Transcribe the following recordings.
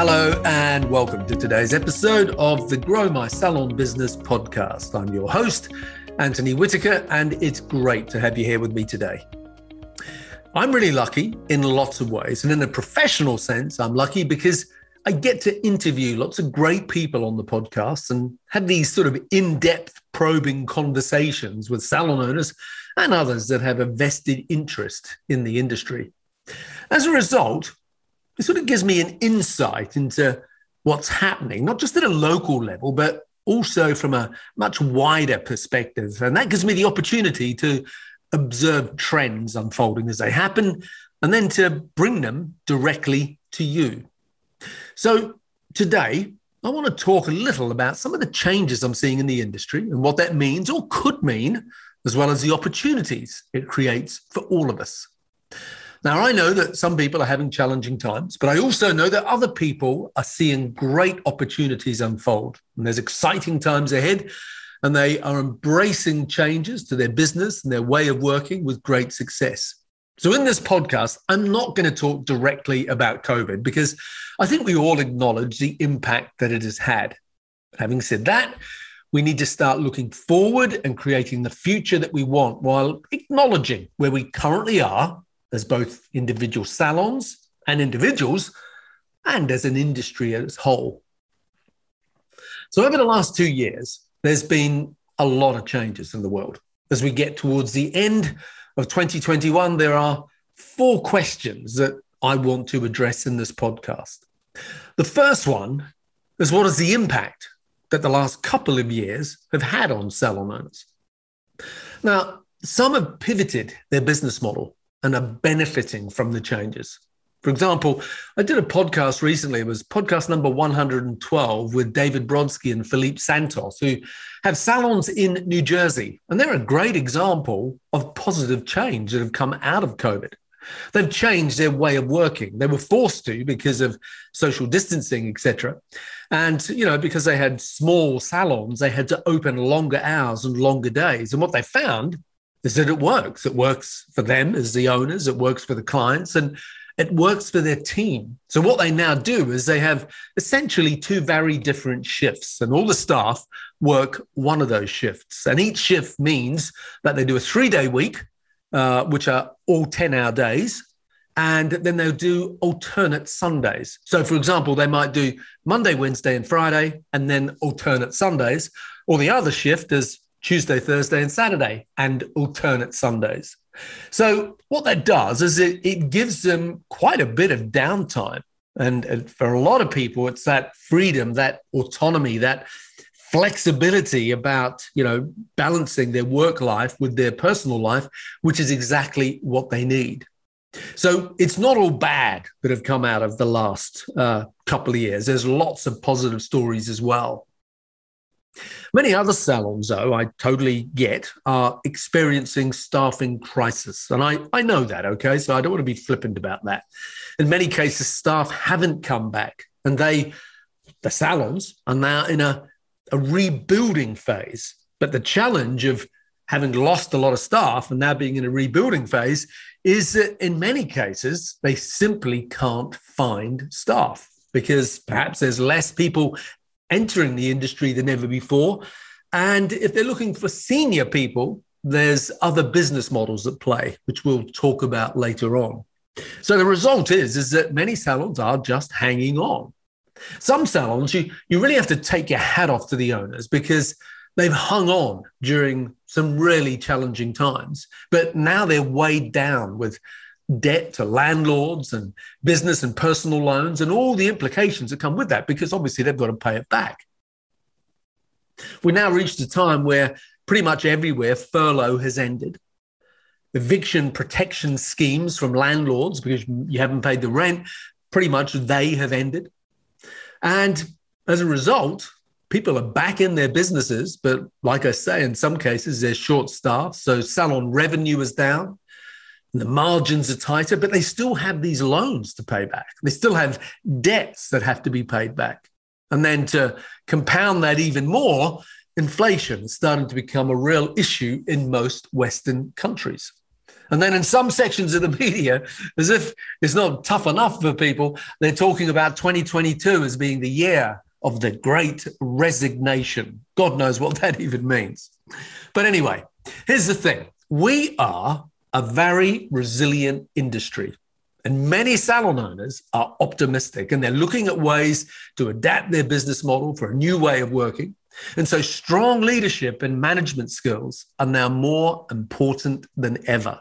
Hello, and welcome to today's episode of the Grow My Salon Business podcast. I'm your host, Antony Whitaker, and it's great to have you here with me today. I'm really lucky in lots of ways, and in a professional sense, I'm lucky because I get to interview lots of great people on the podcast and have these sort of in depth probing conversations with salon owners and others that have a vested interest in the industry. As a result, it sort of gives me an insight into what's happening, not just at a local level, but also from a much wider perspective. And that gives me the opportunity to observe trends unfolding as they happen and then to bring them directly to you. So today, I want to talk a little about some of the changes I'm seeing in the industry and what that means or could mean, as well as the opportunities it creates for all of us. Now, I know that some people are having challenging times, but I also know that other people are seeing great opportunities unfold. And there's exciting times ahead, and they are embracing changes to their business and their way of working with great success. So, in this podcast, I'm not going to talk directly about COVID because I think we all acknowledge the impact that it has had. Having said that, we need to start looking forward and creating the future that we want while acknowledging where we currently are as both individual salons and individuals, and as an industry as whole. So, over the last two years, there's been a lot of changes in the world. As we get towards the end of 2021, there are four questions that I want to address in this podcast. The first one is what is the impact that the last couple of years have had on salon owners? Now, some have pivoted their business model and are benefiting from the changes. For example, I did a podcast recently. It was podcast number 112 with David Brodsky and Philippe Santos, who have salons in New Jersey. And they're a great example of positive change that have come out of COVID. They've changed their way of working. They were forced to because of social distancing, etc. And, you know, because they had small salons, they had to open longer hours and longer days. And what they found is that it works. It works for them as the owners, it works for the clients, and it works for their team. So, what they now do is they have essentially two very different shifts, and all the staff work one of those shifts. And each shift means that they do a three day week, uh, which are all 10 hour days. And then they'll do alternate Sundays. So, for example, they might do Monday, Wednesday, and Friday, and then alternate Sundays. Or the other shift is Tuesday, Thursday, and Saturday, and alternate Sundays. So, what that does is it, it gives them quite a bit of downtime. And, and for a lot of people, it's that freedom, that autonomy, that flexibility about you know balancing their work life with their personal life which is exactly what they need so it's not all bad that have come out of the last uh, couple of years there's lots of positive stories as well Many other salons, though, I totally get, are experiencing staffing crisis. And I, I know that, okay? So I don't want to be flippant about that. In many cases, staff haven't come back and they, the salons, are now in a, a rebuilding phase. But the challenge of having lost a lot of staff and now being in a rebuilding phase is that in many cases, they simply can't find staff because perhaps there's less people entering the industry than ever before. And if they're looking for senior people, there's other business models at play, which we'll talk about later on. So the result is, is that many salons are just hanging on. Some salons, you, you really have to take your hat off to the owners because they've hung on during some really challenging times, but now they're weighed down with debt to landlords and business and personal loans and all the implications that come with that because obviously they've got to pay it back. We now reached a time where pretty much everywhere furlough has ended. Eviction protection schemes from landlords because you haven't paid the rent, pretty much they have ended. And as a result, people are back in their businesses, but like I say, in some cases, they're short staffed. So salon revenue is down. The margins are tighter, but they still have these loans to pay back. They still have debts that have to be paid back. And then to compound that even more, inflation is starting to become a real issue in most Western countries. And then in some sections of the media, as if it's not tough enough for people, they're talking about 2022 as being the year of the great resignation. God knows what that even means. But anyway, here's the thing we are a very resilient industry. And many salon owners are optimistic and they're looking at ways to adapt their business model for a new way of working. And so, strong leadership and management skills are now more important than ever.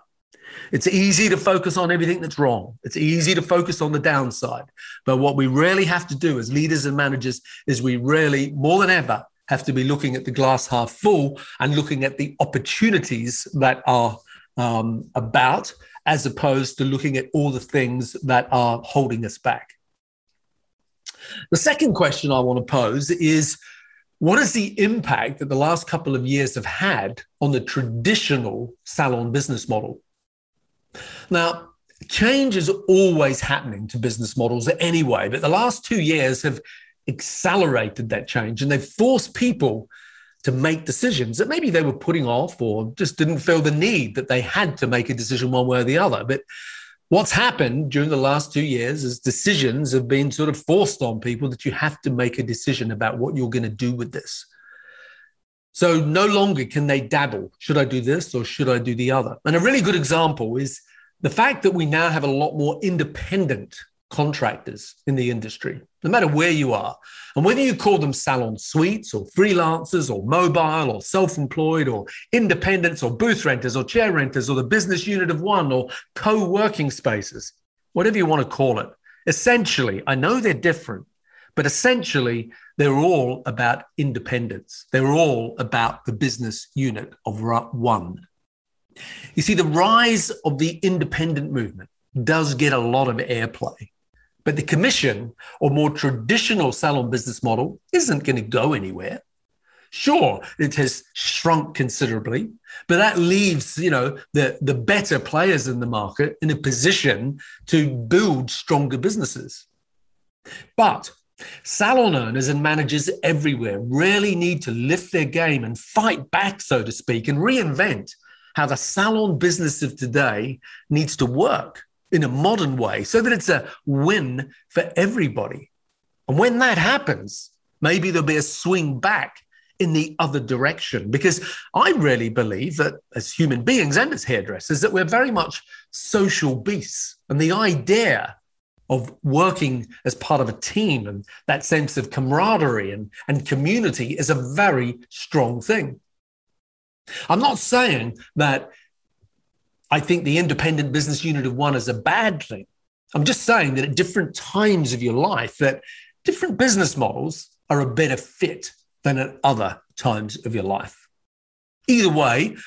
It's easy to focus on everything that's wrong. It's easy to focus on the downside. But what we really have to do as leaders and managers is we really, more than ever, have to be looking at the glass half full and looking at the opportunities that are um, about, as opposed to looking at all the things that are holding us back. The second question I want to pose is what is the impact that the last couple of years have had on the traditional salon business model? Now, change is always happening to business models anyway, but the last two years have accelerated that change and they've forced people to make decisions that maybe they were putting off or just didn't feel the need that they had to make a decision one way or the other. But what's happened during the last two years is decisions have been sort of forced on people that you have to make a decision about what you're going to do with this. So no longer can they dabble. Should I do this or should I do the other? And a really good example is the fact that we now have a lot more independent contractors in the industry, no matter where you are. And whether you call them salon suites or freelancers or mobile or self employed or independents or booth renters or chair renters or the business unit of one or co working spaces, whatever you want to call it, essentially, I know they're different, but essentially, they're all about independence. They're all about the business unit of one. You see, the rise of the independent movement does get a lot of airplay. But the commission or more traditional salon business model isn't going to go anywhere. Sure, it has shrunk considerably, but that leaves, you know, the, the better players in the market in a position to build stronger businesses. But salon owners and managers everywhere really need to lift their game and fight back, so to speak, and reinvent how the salon business of today needs to work in a modern way so that it's a win for everybody. And when that happens, maybe there'll be a swing back in the other direction because I really believe that as human beings and as hairdressers that we're very much social beasts and the idea of working as part of a team and that sense of camaraderie and, and community is a very strong thing. I'm not saying that I think the independent business unit of one is a bad thing. I'm just saying that at different times of your life, that different business models are a better fit than at other times of your life. Either way,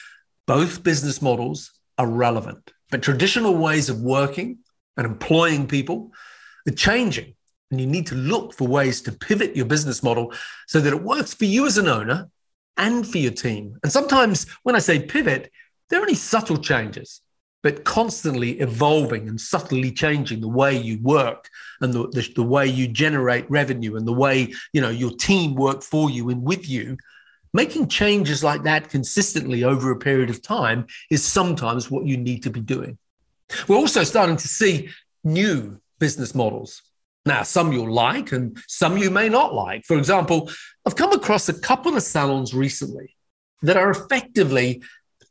both business models are relevant, but traditional ways of working and employing people are changing. And you need to look for ways to pivot your business model so that it works for you as an owner and for your team. And sometimes when I say pivot, they're only subtle changes, but constantly evolving and subtly changing the way you work and the, the, the, way you generate revenue and the way you know your team work for you and with you. Making changes like that consistently over a period of time is sometimes what you need to be doing. We're also starting to see new business models now, some you'll like and some you may not like. For example, I've come across a couple of salons recently that are effectively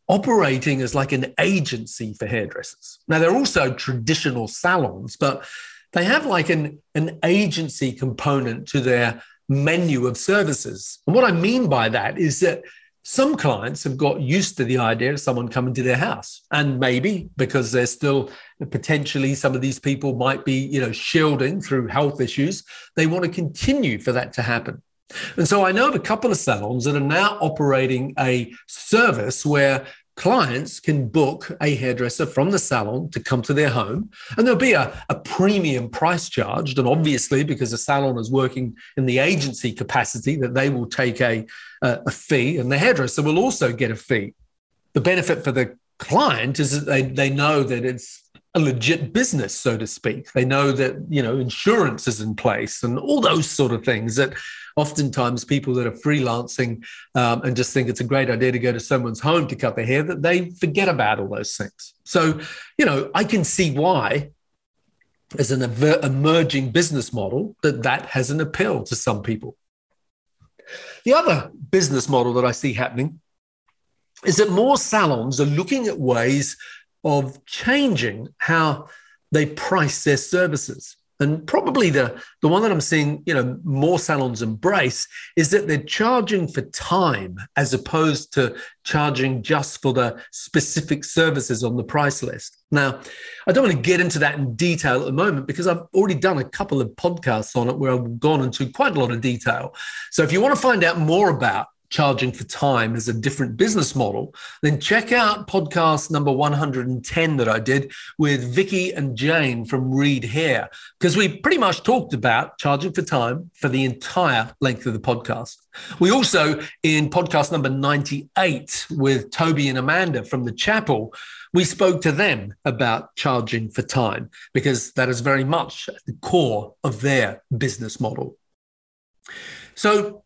operating as like an agency for hairdressers. Now, they're also traditional salons, but they have like an, an agency component to their menu of services. And what I mean by that is that some clients have got used to the idea of someone coming to their house and maybe because they're still potentially some of these people might be you know shielding through health issues they want to continue for that to happen and so i know of a couple of salons that are now operating a service where clients can book a hairdresser from the salon to come to their home, and there'll be a, a premium price charged. And obviously, because the salon is working in the agency capacity, that they will take a, a, a fee, and the hairdresser will also get a fee. The benefit for the client is that they, they know that it's a legit business, so to speak. They know that, you know, insurance is in place and all those sort of things that oftentimes people that are freelancing um, and just think it's a great idea to go to someone's home to cut their hair, that they forget about all those things. So, you know, I can see why as an emerging business model that that has an appeal to some people. The other business model that I see happening is that more salons are looking at ways of changing how they price their services. And probably the, the one that I'm seeing, you know, more salons embrace is that they're charging for time as opposed to charging just for the specific services on the price list. Now, I don't want to get into that in detail at the moment because I've already done a couple of podcasts on it where I've gone into quite a lot of detail. So if you want to find out more about charging for time as a different business model, then check out podcast number 110 that I did with Vicky and Jane from Reed Hair, because we pretty much talked about charging for time for the entire length of the podcast. We also, in podcast number 98 with Toby and Amanda from the chapel, we spoke to them about charging for time because that is very much at the core of their business model. So,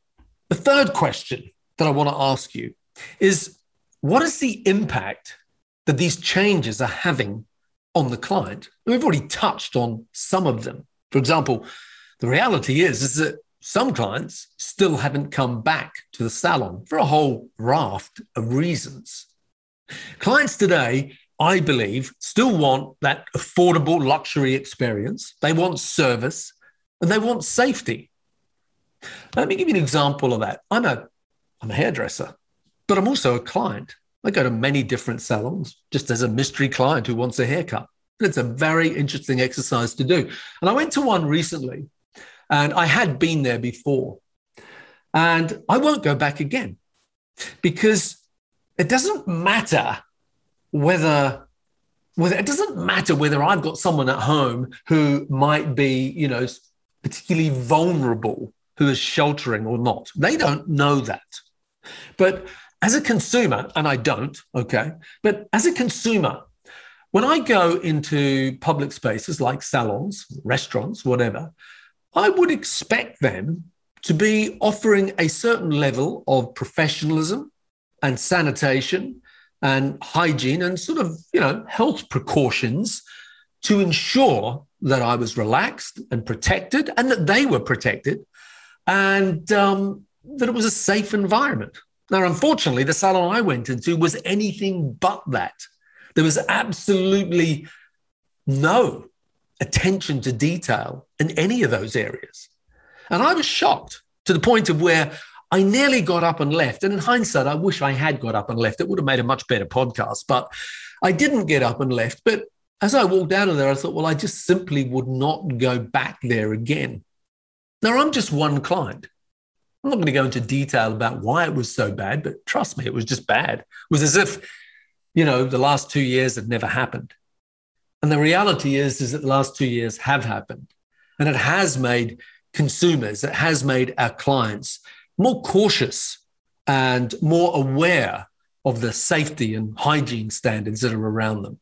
the third question that I want to ask you is what is the impact that these changes are having on the client? We've already touched on some of them. For example, the reality is, is that some clients still haven't come back to the salon for a whole raft of reasons. Clients today, I believe, still want that affordable luxury experience. They want service and they want safety. Let me give you an example of that. I'm a I'm a hairdresser, but I'm also a client. I go to many different salons just as a mystery client who wants a haircut. It's a very interesting exercise to do. And I went to one recently and I had been there before. And I won't go back again because it doesn't matter whether whether it doesn't matter whether I've got someone at home who might be, you know, particularly vulnerable, who is sheltering or not. They don't know that. But as a consumer, and I don't, okay, but as a consumer, when I go into public spaces like salons, restaurants, whatever, I would expect them to be offering a certain level of professionalism and sanitation and hygiene and sort of, you know, health precautions to ensure that I was relaxed and protected and that they were protected. And um, that it was a safe environment. Now, unfortunately, the salon I went into was anything but that. There was absolutely no attention to detail in any of those areas. And I was shocked to the point of where I nearly got up and left. And in hindsight, I wish I had got up and left. It would have made a much better podcast, but I didn't get up and left. But as I walked out of there, I thought, well, I just simply would not go back there again. Now, I'm just one client. I'm not going to go into detail about why it was so bad, but trust me, it was just bad. It was as if, you know, the last two years had never happened. And the reality is, is that the last two years have happened. And it has made consumers, it has made our clients more cautious and more aware of the safety and hygiene standards that are around them.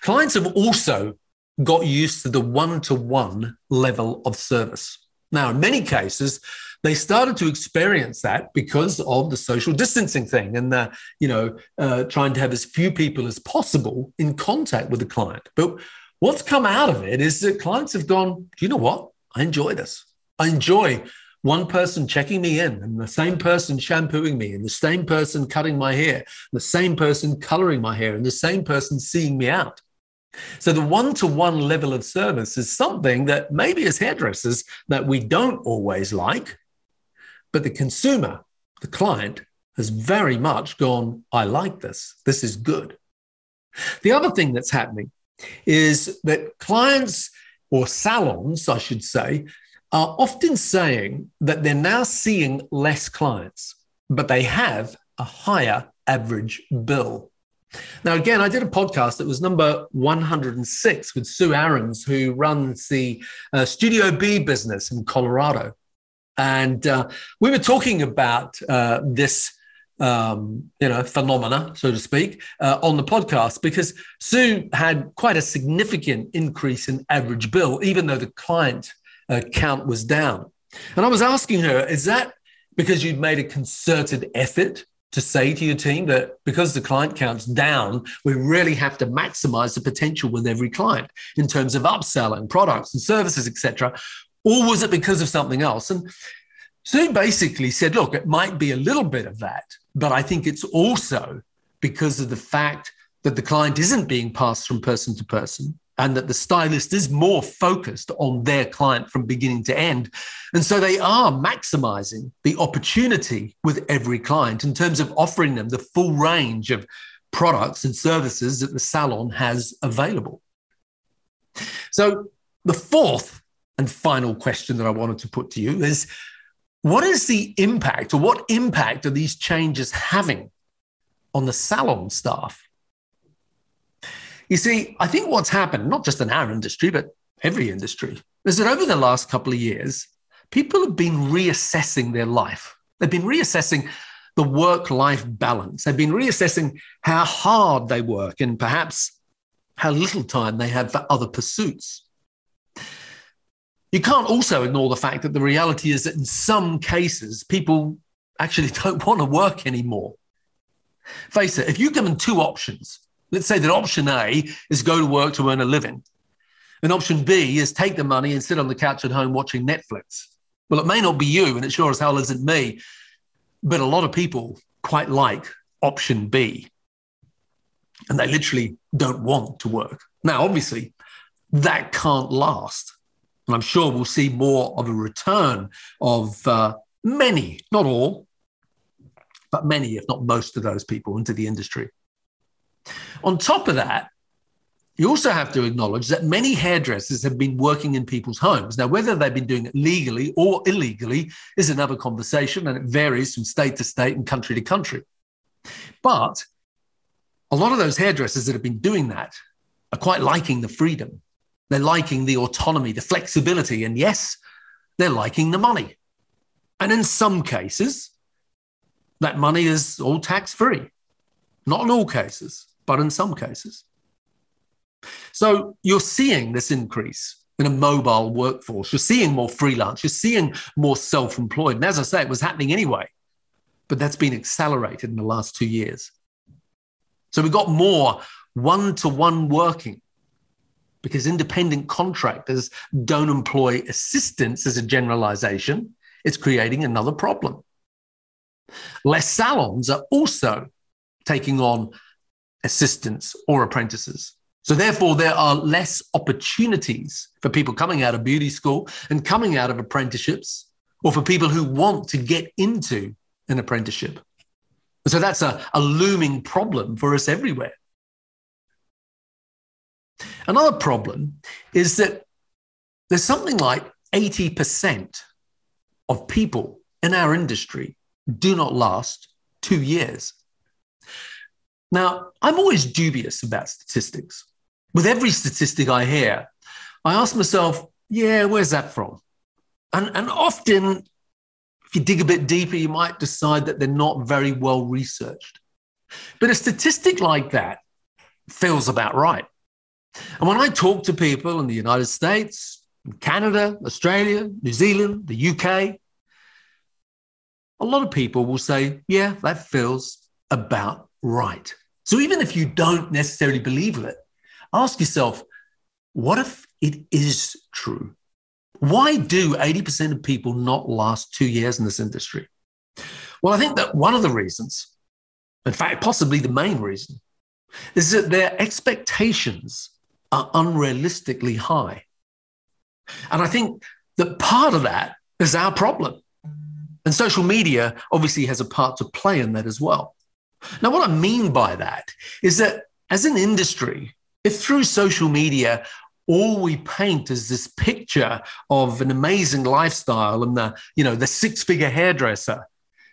Clients have also got used to the one to one level of service. Now, in many cases, they started to experience that because of the social distancing thing and the, you know, uh, trying to have as few people as possible in contact with the client. But what's come out of it is that clients have gone, do you know what? I enjoy this. I enjoy one person checking me in and the same person shampooing me and the same person cutting my hair, the same person coloring my hair and the same person seeing me out. So the one-to-one level of service is something that maybe as hairdressers that we don't always like, but the consumer, the client, has very much gone, I like this. This is good. The other thing that's happening is that clients or salons, I should say, are often saying that they're now seeing less clients, but they have a higher average bill. Now, again, I did a podcast that was number 106 with Sue Aarons, who runs the uh, Studio B business in Colorado. And uh, we were talking about uh, this um, you know, phenomena, so to speak, uh, on the podcast because Sue had quite a significant increase in average bill, even though the client count was down. And I was asking her, is that because you'd made a concerted effort to say to your team that because the client count's down, we really have to maximize the potential with every client in terms of upselling products and services, etc. Or was it because of something else? And Sue basically said, look, it might be a little bit of that, but I think it's also because of the fact that the client isn't being passed from person to person and that the stylist is more focused on their client from beginning to end. And so they are maximizing the opportunity with every client in terms of offering them the full range of products and services that the salon has available. So, the fourth and final question that I wanted to put to you is what is the impact, or what impact are these changes having on the salon staff? You see, I think what's happened, not just in our industry, but every industry, is that over the last couple of years, people have been reassessing their life. They've been reassessing the work life balance. They've been reassessing how hard they work and perhaps how little time they have for other pursuits. You can't also ignore the fact that the reality is that in some cases, people actually don't want to work anymore. Face it, if you're given two options, let's say that option A is go to work to earn a living, and option B is take the money and sit on the couch at home watching Netflix. Well, it may not be you, and it sure as hell isn't me, but a lot of people quite like option B. And they literally don't want to work. Now, obviously, that can't last. And I'm sure we'll see more of a return of uh, many, not all, but many, if not most of those people into the industry. On top of that, you also have to acknowledge that many hairdressers have been working in people's homes. Now, whether they've been doing it legally or illegally is another conversation, and it varies from state to state and country to country. But a lot of those hairdressers that have been doing that are quite liking the freedom they're liking the autonomy, the flexibility, and yes, they're liking the money. And in some cases, that money is all tax free. Not in all cases, but in some cases. So you're seeing this increase in a mobile workforce. You're seeing more freelance. You're seeing more self employed. And as I say, it was happening anyway, but that's been accelerated in the last two years. So we've got more one to one working because independent contractors don't employ assistants as a generalization. It's creating another problem. Less salons are also taking on assistants or apprentices. So, therefore, there are less opportunities for people coming out of beauty school and coming out of apprenticeships, or for people who want to get into an apprenticeship. So, that's a, a looming problem for us everywhere. Another problem is that there's something like 80% of people in our industry do not last two years. Now, I'm always dubious about statistics. With every statistic I hear, I ask myself, yeah, where's that from? And, and often, if you dig a bit deeper, you might decide that they're not very well researched. But a statistic like that feels about right. And when I talk to people in the United States, Canada, Australia, New Zealand, the UK, a lot of people will say, yeah, that feels about right. So even if you don't necessarily believe it, ask yourself, what if it is true? Why do 80% of people not last two years in this industry? Well, I think that one of the reasons, in fact, possibly the main reason, is that their expectations are unrealistically high. And I think that part of that is our problem. And social media obviously has a part to play in that as well. Now, what I mean by that is that as an industry, if through social media, all we paint is this picture of an amazing lifestyle and the, you know, the six-figure hairdresser,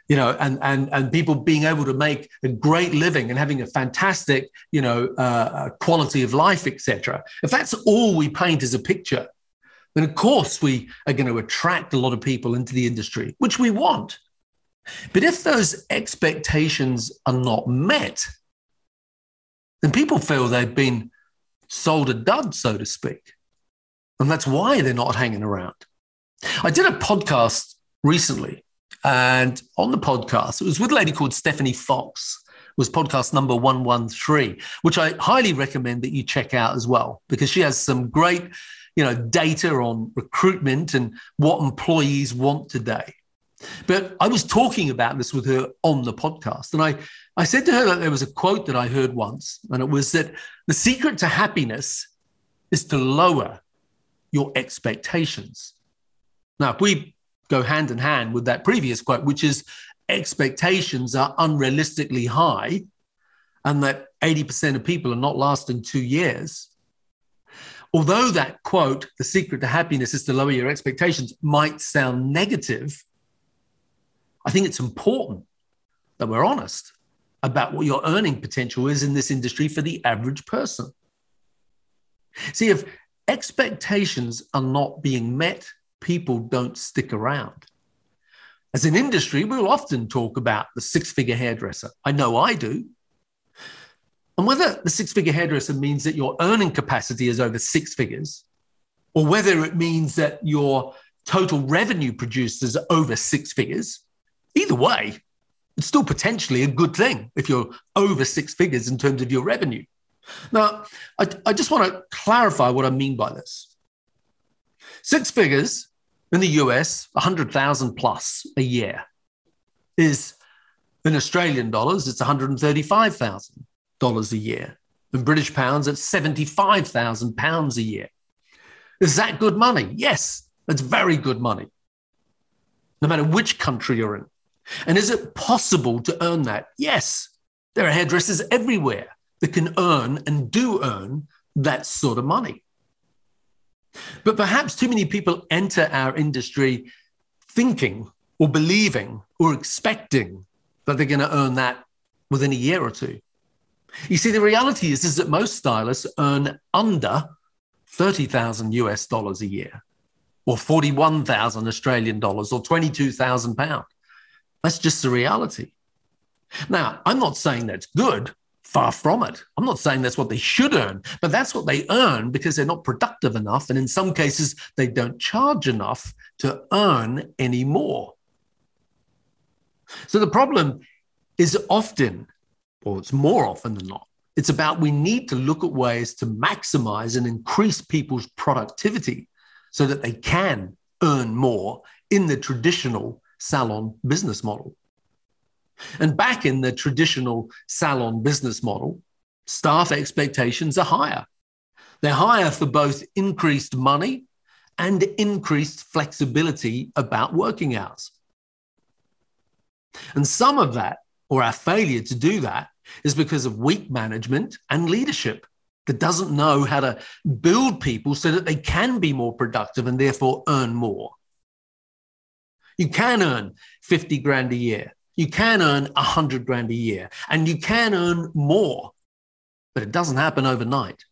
you know, and and and people being able to make a great living and having a fantastic, you know, uh, uh quality of life, etc. If that's all we paint as a picture, then of course we are going to attract a lot of people into the industry, which we want. But if those expectations are not met, then people feel they've been sold a dud, so to speak. And that's why they're not hanging around. I did a podcast recently, and on the podcast, it was with a lady called Stephanie Fox. Was podcast number 113, which I highly recommend that you check out as well, because she has some great, you know, data on recruitment and what employees want today. But I was talking about this with her on the podcast, and I, I said to her that there was a quote that I heard once, and it was that the secret to happiness is to lower your expectations. Now, if we go hand in hand with that previous quote, which is expectations are unrealistically high, and that 80% of people are not lasting two years. Although that quote, the secret to happiness is to lower your expectations, might sound negative, I think it's important that we're honest about what your earning potential is in this industry for the average person. See, if expectations are not being met, people don't stick around. As an industry, we'll often talk about the six figure hairdresser. I know I do. And whether the six figure hairdresser means that your earning capacity is over six figures, or whether it means that your total revenue produced is over six figures, Either way, it's still potentially a good thing if you're over six figures in terms of your revenue. Now, I, I just want to clarify what I mean by this. Six figures in the US, 100,000 plus a year, is in Australian dollars, it's $135,000 a year. In British pounds, it's 75,000 pounds a year. Is that good money? Yes, that's very good money, no matter which country you're in. And is it possible to earn that? Yes. There are hairdressers everywhere that can earn and do earn that sort of money. But perhaps too many people enter our industry thinking or believing or expecting that they're going to earn that within a year or two. You see, the reality is, is that most stylists earn under 30,000 US dollars a year, or 41,000 Australian dollars, or 22,000 pounds. That's just the reality. Now, I'm not saying that's good, far from it. I'm not saying that's what they should earn, but that's what they earn because they're not productive enough. And in some cases, they don't charge enough to earn any more. So the problem is often, or it's more often than not, it's about we need to look at ways to maximize and increase people's productivity so that they can earn more in the traditional salon business model. And back in the traditional salon business model, staff expectations are higher. They're higher for both increased money and increased flexibility about working hours. And some of that, or our failure to do that, is because of weak management and leadership that doesn't know how to build people so that they can be more productive and therefore earn more. You can earn 50 grand a year. You can earn a 100 grand a year and you can earn more, but it doesn't happen overnight.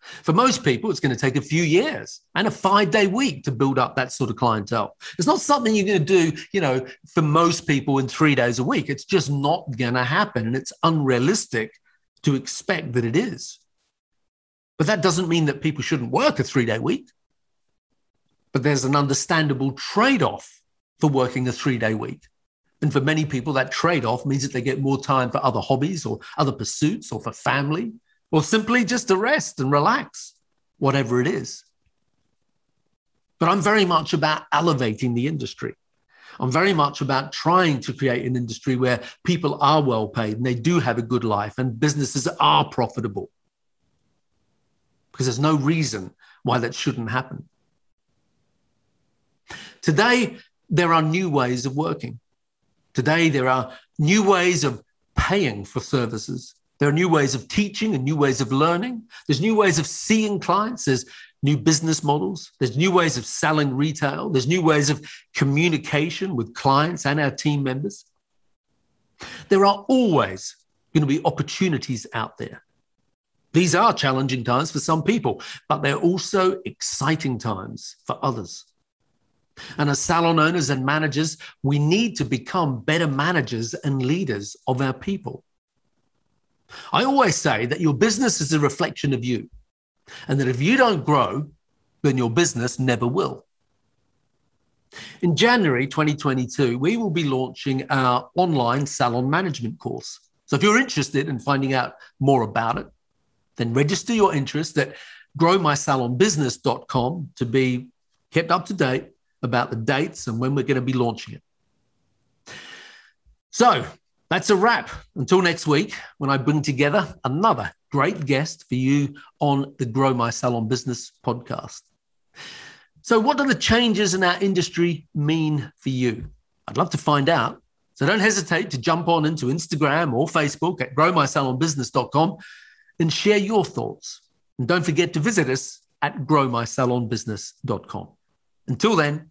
For most people, it's going to take a few years and a five day week to build up that sort of clientele. It's not something you're going to do, you know, for most people in three days a week. It's just not going to happen. And it's unrealistic to expect that it is. But that doesn't mean that people shouldn't work a three day week. But there's an understandable trade off for working a three day week. And for many people, that trade off means that they get more time for other hobbies or other pursuits or for family or simply just to rest and relax, whatever it is. But I'm very much about elevating the industry. I'm very much about trying to create an industry where people are well paid and they do have a good life and businesses are profitable. Because there's no reason why that shouldn't happen. Today, there are new ways of working. Today, there are new ways of paying for services. There are new ways of teaching and new ways of learning. There's new ways of seeing clients. There's new business models. There's new ways of selling retail. There's new ways of communication with clients and our team members. There are always going to be opportunities out there. These are challenging times for some people, but they're also exciting times for others. And as salon owners and managers, we need to become better managers and leaders of our people. I always say that your business is a reflection of you, and that if you don't grow, then your business never will. In January 2022, we will be launching our online salon management course. So if you're interested in finding out more about it, then register your interest at growmysalonbusiness.com to be kept up to date about the dates and when we're going to be launching it. So that's a wrap. Until next week, when I bring together another great guest for you on the Grow My Salon Business podcast. So, what do the changes in our industry mean for you? I'd love to find out. So, don't hesitate to jump on into Instagram or Facebook at growmysalonbusiness.com and share your thoughts. And don't forget to visit us at growmysalonbusiness.com. Until then,